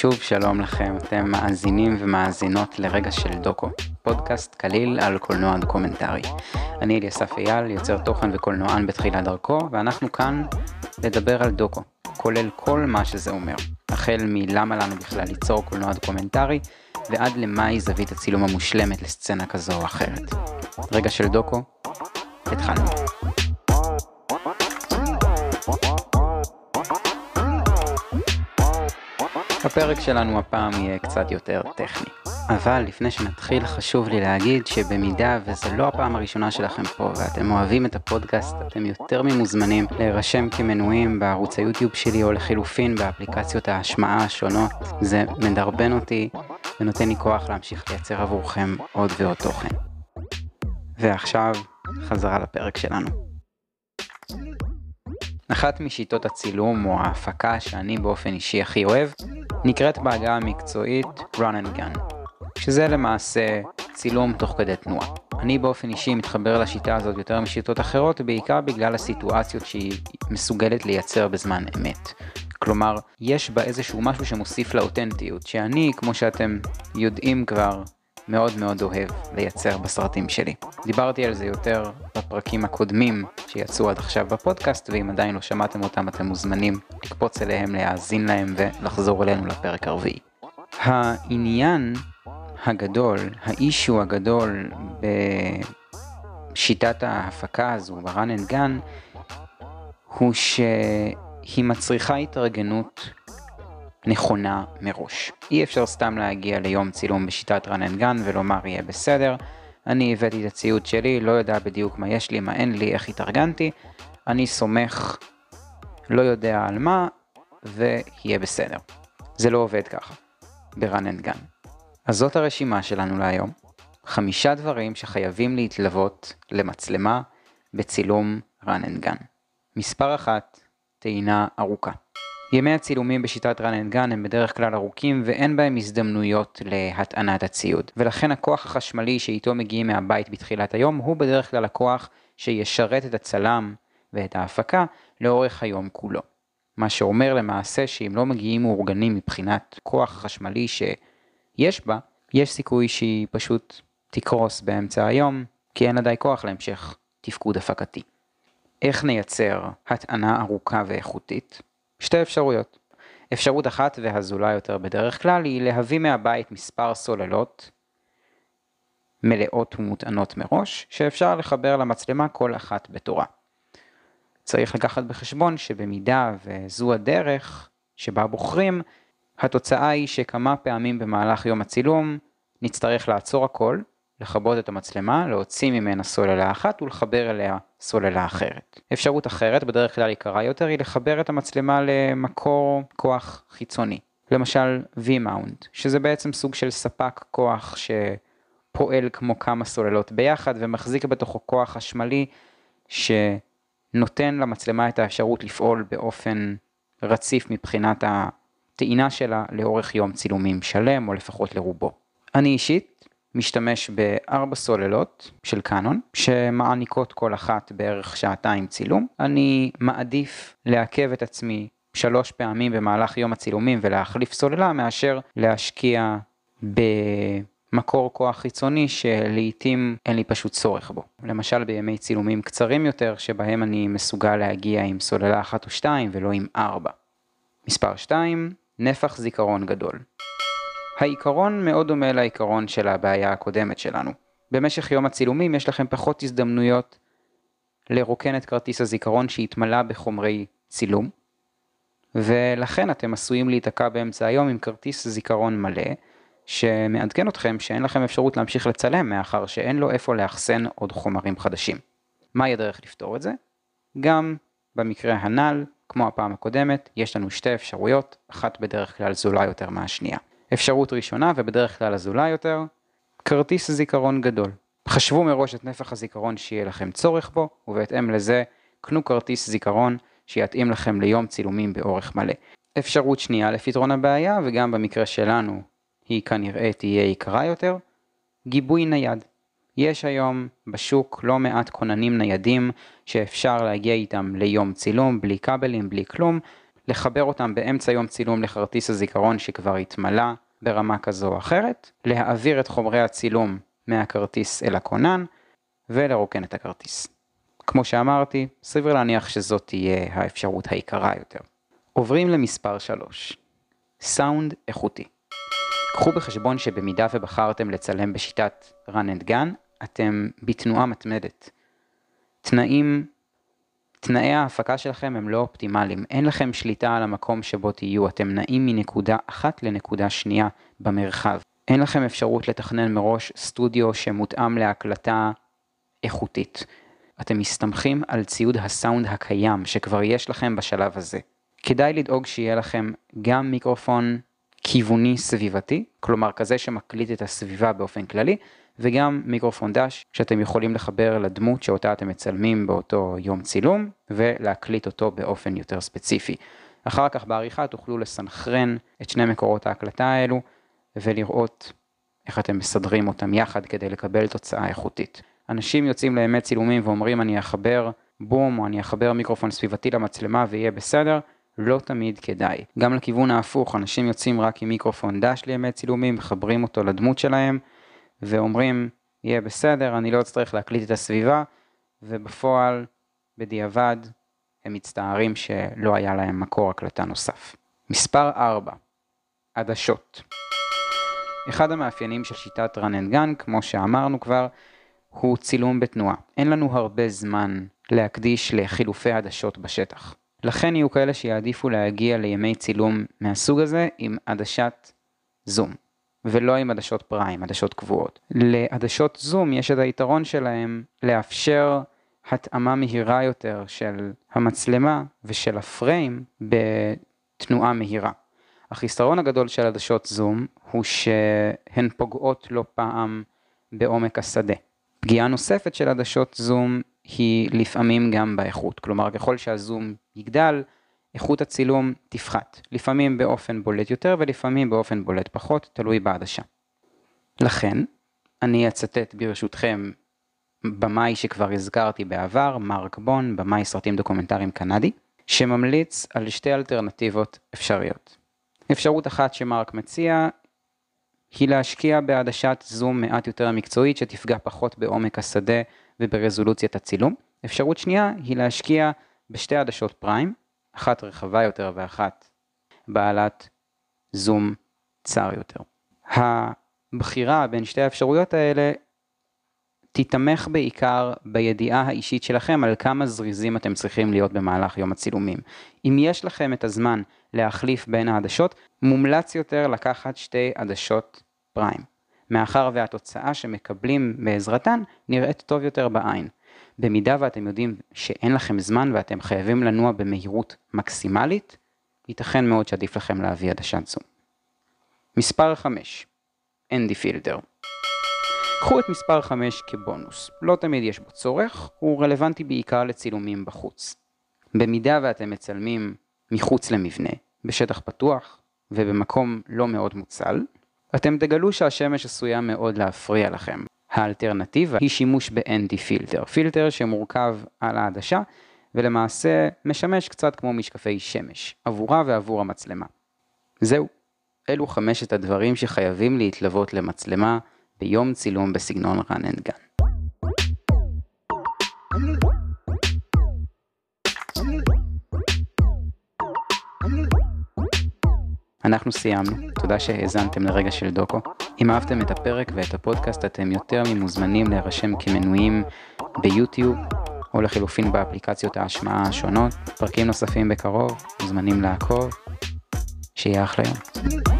שוב שלום לכם, אתם מאזינים ומאזינות לרגע של דוקו, פודקאסט קליל על קולנוע דוקומנטרי. אני אליסף אייל, יוצר תוכן וקולנוען בתחילת דרכו, ואנחנו כאן לדבר על דוקו, כולל כל מה שזה אומר, החל מלמה לנו בכלל ליצור קולנוע דוקומנטרי, ועד למהי זווית הצילום המושלמת לסצנה כזו או אחרת. רגע של דוקו, הפרק שלנו הפעם יהיה קצת יותר טכני. אבל לפני שנתחיל חשוב לי להגיד שבמידה וזו לא הפעם הראשונה שלכם פה ואתם אוהבים את הפודקאסט, אתם יותר ממוזמנים להירשם כמנויים בערוץ היוטיוב שלי או לחילופין באפליקציות ההשמעה השונות. זה מדרבן אותי ונותן לי כוח להמשיך לייצר עבורכם עוד ועוד תוכן. ועכשיו, חזרה לפרק שלנו. אחת משיטות הצילום או ההפקה שאני באופן אישי הכי אוהב נקראת בהגה המקצועית run and gun, שזה למעשה צילום תוך כדי תנועה. אני באופן אישי מתחבר לשיטה הזאת יותר משיטות אחרות, בעיקר בגלל הסיטואציות שהיא מסוגלת לייצר בזמן אמת. כלומר, יש בה איזשהו משהו שמוסיף לאותנטיות, שאני, כמו שאתם יודעים כבר, מאוד מאוד אוהב לייצר בסרטים שלי. דיברתי על זה יותר בפרקים הקודמים שיצאו עד עכשיו בפודקאסט, ואם עדיין לא שמעתם אותם אתם מוזמנים לקפוץ אליהם, להאזין להם ולחזור אלינו לפרק הרביעי. העניין הגדול, האישו הגדול בשיטת ההפקה הזו, ב-run and gun, הוא שהיא מצריכה התארגנות נכונה מראש. אי אפשר סתם להגיע ליום צילום בשיטת run and gun ולומר יהיה בסדר, אני הבאתי את הציוד שלי, לא יודע בדיוק מה יש לי, מה אין לי, איך התארגנתי, אני סומך לא יודע על מה, ויהיה בסדר. זה לא עובד ככה, ב-run and gun. אז זאת הרשימה שלנו להיום. חמישה דברים שחייבים להתלוות למצלמה בצילום run and gun. מספר אחת, טעינה ארוכה. ימי הצילומים בשיטת run and gun הם בדרך כלל ארוכים ואין בהם הזדמנויות להטענת הציוד, ולכן הכוח החשמלי שאיתו מגיעים מהבית בתחילת היום הוא בדרך כלל הכוח שישרת את הצלם ואת ההפקה לאורך היום כולו. מה שאומר למעשה שאם לא מגיעים מאורגנים מבחינת כוח חשמלי שיש בה, יש סיכוי שהיא פשוט תקרוס באמצע היום, כי אין לה די כוח להמשך תפקוד הפקתי. איך נייצר הטענה ארוכה ואיכותית? שתי אפשרויות. אפשרות אחת והזולה יותר בדרך כלל היא להביא מהבית מספר סוללות מלאות ומוטענות מראש, שאפשר לחבר למצלמה כל אחת בתורה. צריך לקחת בחשבון שבמידה וזו הדרך שבה בוחרים, התוצאה היא שכמה פעמים במהלך יום הצילום נצטרך לעצור הכל לכבות את המצלמה, להוציא ממנה סוללה אחת ולחבר אליה סוללה אחרת. אפשרות אחרת, בדרך כלל יקרה יותר, היא לחבר את המצלמה למקור כוח חיצוני. למשל V-Mount, שזה בעצם סוג של ספק כוח שפועל כמו כמה סוללות ביחד ומחזיק בתוכו כוח חשמלי שנותן למצלמה את האפשרות לפעול באופן רציף מבחינת הטעינה שלה לאורך יום צילומים שלם או לפחות לרובו. אני אישית משתמש בארבע סוללות של קאנון שמעניקות כל אחת בערך שעתיים צילום. אני מעדיף לעכב את עצמי שלוש פעמים במהלך יום הצילומים ולהחליף סוללה מאשר להשקיע במקור כוח חיצוני שלעיתים אין לי פשוט צורך בו. למשל בימי צילומים קצרים יותר שבהם אני מסוגל להגיע עם סוללה אחת או שתיים ולא עם ארבע. מספר 2 נפח זיכרון גדול. העיקרון מאוד דומה לעיקרון של הבעיה הקודמת שלנו. במשך יום הצילומים יש לכם פחות הזדמנויות לרוקן את כרטיס הזיכרון שהתמלא בחומרי צילום, ולכן אתם עשויים להיתקע באמצע היום עם כרטיס זיכרון מלא, שמעדכן אתכם שאין לכם אפשרות להמשיך לצלם מאחר שאין לו איפה לאחסן עוד חומרים חדשים. מהי הדרך לפתור את זה? גם במקרה הנ"ל, כמו הפעם הקודמת, יש לנו שתי אפשרויות, אחת בדרך כלל זולה יותר מהשנייה. אפשרות ראשונה ובדרך כלל הזולה יותר, כרטיס זיכרון גדול. חשבו מראש את נפח הזיכרון שיהיה לכם צורך בו, ובהתאם לזה קנו כרטיס זיכרון שיתאים לכם ליום צילומים באורך מלא. אפשרות שנייה לפתרון הבעיה, וגם במקרה שלנו היא כנראה תהיה יקרה יותר, גיבוי נייד. יש היום בשוק לא מעט כוננים ניידים שאפשר להגיע איתם ליום צילום בלי כבלים, בלי כלום, לחבר אותם באמצע יום צילום לכרטיס הזיכרון שכבר התמלא ברמה כזו או אחרת, להעביר את חומרי הצילום מהכרטיס אל הכונן ולרוקן את הכרטיס. כמו שאמרתי, סביר להניח שזאת תהיה האפשרות היקרה יותר. עוברים למספר 3, סאונד איכותי. קחו בחשבון שבמידה ובחרתם לצלם בשיטת run and gun, אתם בתנועה מתמדת. תנאים, תנאי ההפקה שלכם הם לא אופטימליים, אין לכם שליטה על המקום שבו תהיו, אתם נעים מנקודה אחת לנקודה שנייה במרחב. אין לכם אפשרות לתכנן מראש סטודיו שמותאם להקלטה איכותית. אתם מסתמכים על ציוד הסאונד הקיים שכבר יש לכם בשלב הזה. כדאי לדאוג שיהיה לכם גם מיקרופון כיווני סביבתי, כלומר כזה שמקליט את הסביבה באופן כללי, וגם מיקרופון דש שאתם יכולים לחבר לדמות שאותה אתם מצלמים באותו יום צילום, ולהקליט אותו באופן יותר ספציפי. אחר כך בעריכה תוכלו לסנכרן את שני מקורות ההקלטה האלו, ולראות איך אתם מסדרים אותם יחד כדי לקבל תוצאה איכותית. אנשים יוצאים לימי צילומים ואומרים אני אחבר בום או אני אחבר מיקרופון סביבתי למצלמה ויהיה בסדר, לא תמיד כדאי. גם לכיוון ההפוך, אנשים יוצאים רק עם מיקרופון דש לימי צילומים, מחברים אותו לדמות שלהם, ואומרים, יהיה בסדר, אני לא אצטרך להקליט את הסביבה, ובפועל, בדיעבד, הם מצטערים שלא היה להם מקור הקלטה נוסף. מספר 4, עדשות. אחד המאפיינים של שיטת run and gun, כמו שאמרנו כבר, הוא צילום בתנועה. אין לנו הרבה זמן להקדיש לחילופי עדשות בשטח. לכן יהיו כאלה שיעדיפו להגיע לימי צילום מהסוג הזה עם עדשת זום, ולא עם עדשות פריים, עדשות קבועות. לעדשות זום יש את היתרון שלהם לאפשר התאמה מהירה יותר של המצלמה ושל הפריים בתנועה מהירה. החיסרון הגדול של עדשות זום הוא שהן פוגעות לא פעם בעומק השדה. פגיעה נוספת של עדשות זום היא לפעמים גם באיכות, כלומר ככל שהזום יגדל, איכות הצילום תפחת, לפעמים באופן בולט יותר ולפעמים באופן בולט פחות, תלוי בעדשה. לכן, אני אצטט ברשותכם במאי שכבר הזכרתי בעבר, מרק בון, במאי סרטים דוקומנטריים קנדי, שממליץ על שתי אלטרנטיבות אפשריות. אפשרות אחת שמרק מציע היא להשקיע בעדשת זום מעט יותר מקצועית שתפגע פחות בעומק השדה וברזולוציית הצילום. אפשרות שנייה היא להשקיע בשתי עדשות פריים, אחת רחבה יותר ואחת בעלת זום צר יותר. הבחירה בין שתי האפשרויות האלה תתמך בעיקר בידיעה האישית שלכם על כמה זריזים אתם צריכים להיות במהלך יום הצילומים. אם יש לכם את הזמן להחליף בין העדשות, מומלץ יותר לקחת שתי עדשות פריים, מאחר והתוצאה שמקבלים בעזרתן נראית טוב יותר בעין. במידה ואתם יודעים שאין לכם זמן ואתם חייבים לנוע במהירות מקסימלית, ייתכן מאוד שעדיף לכם להביא עדשת זום. מספר 5, אנדי פילטר. קחו את מספר 5 כבונוס, לא תמיד יש בו צורך, הוא רלוונטי בעיקר לצילומים בחוץ. במידה ואתם מצלמים מחוץ למבנה, בשטח פתוח ובמקום לא מאוד מוצל, אתם תגלו שהשמש עשויה מאוד להפריע לכם. האלטרנטיבה היא שימוש באנטי פילטר, פילטר שמורכב על העדשה ולמעשה משמש קצת כמו משקפי שמש, עבורה ועבור המצלמה. זהו, אלו חמשת הדברים שחייבים להתלוות למצלמה ביום צילום בסגנון run and gun. אנחנו סיימנו, תודה שהאזנתם לרגע של דוקו. אם אהבתם את הפרק ואת הפודקאסט אתם יותר ממוזמנים להירשם כמנויים ביוטיוב או לחילופין באפליקציות ההשמעה השונות. פרקים נוספים בקרוב, מוזמנים לעקוב. שיהיה אחלה יום.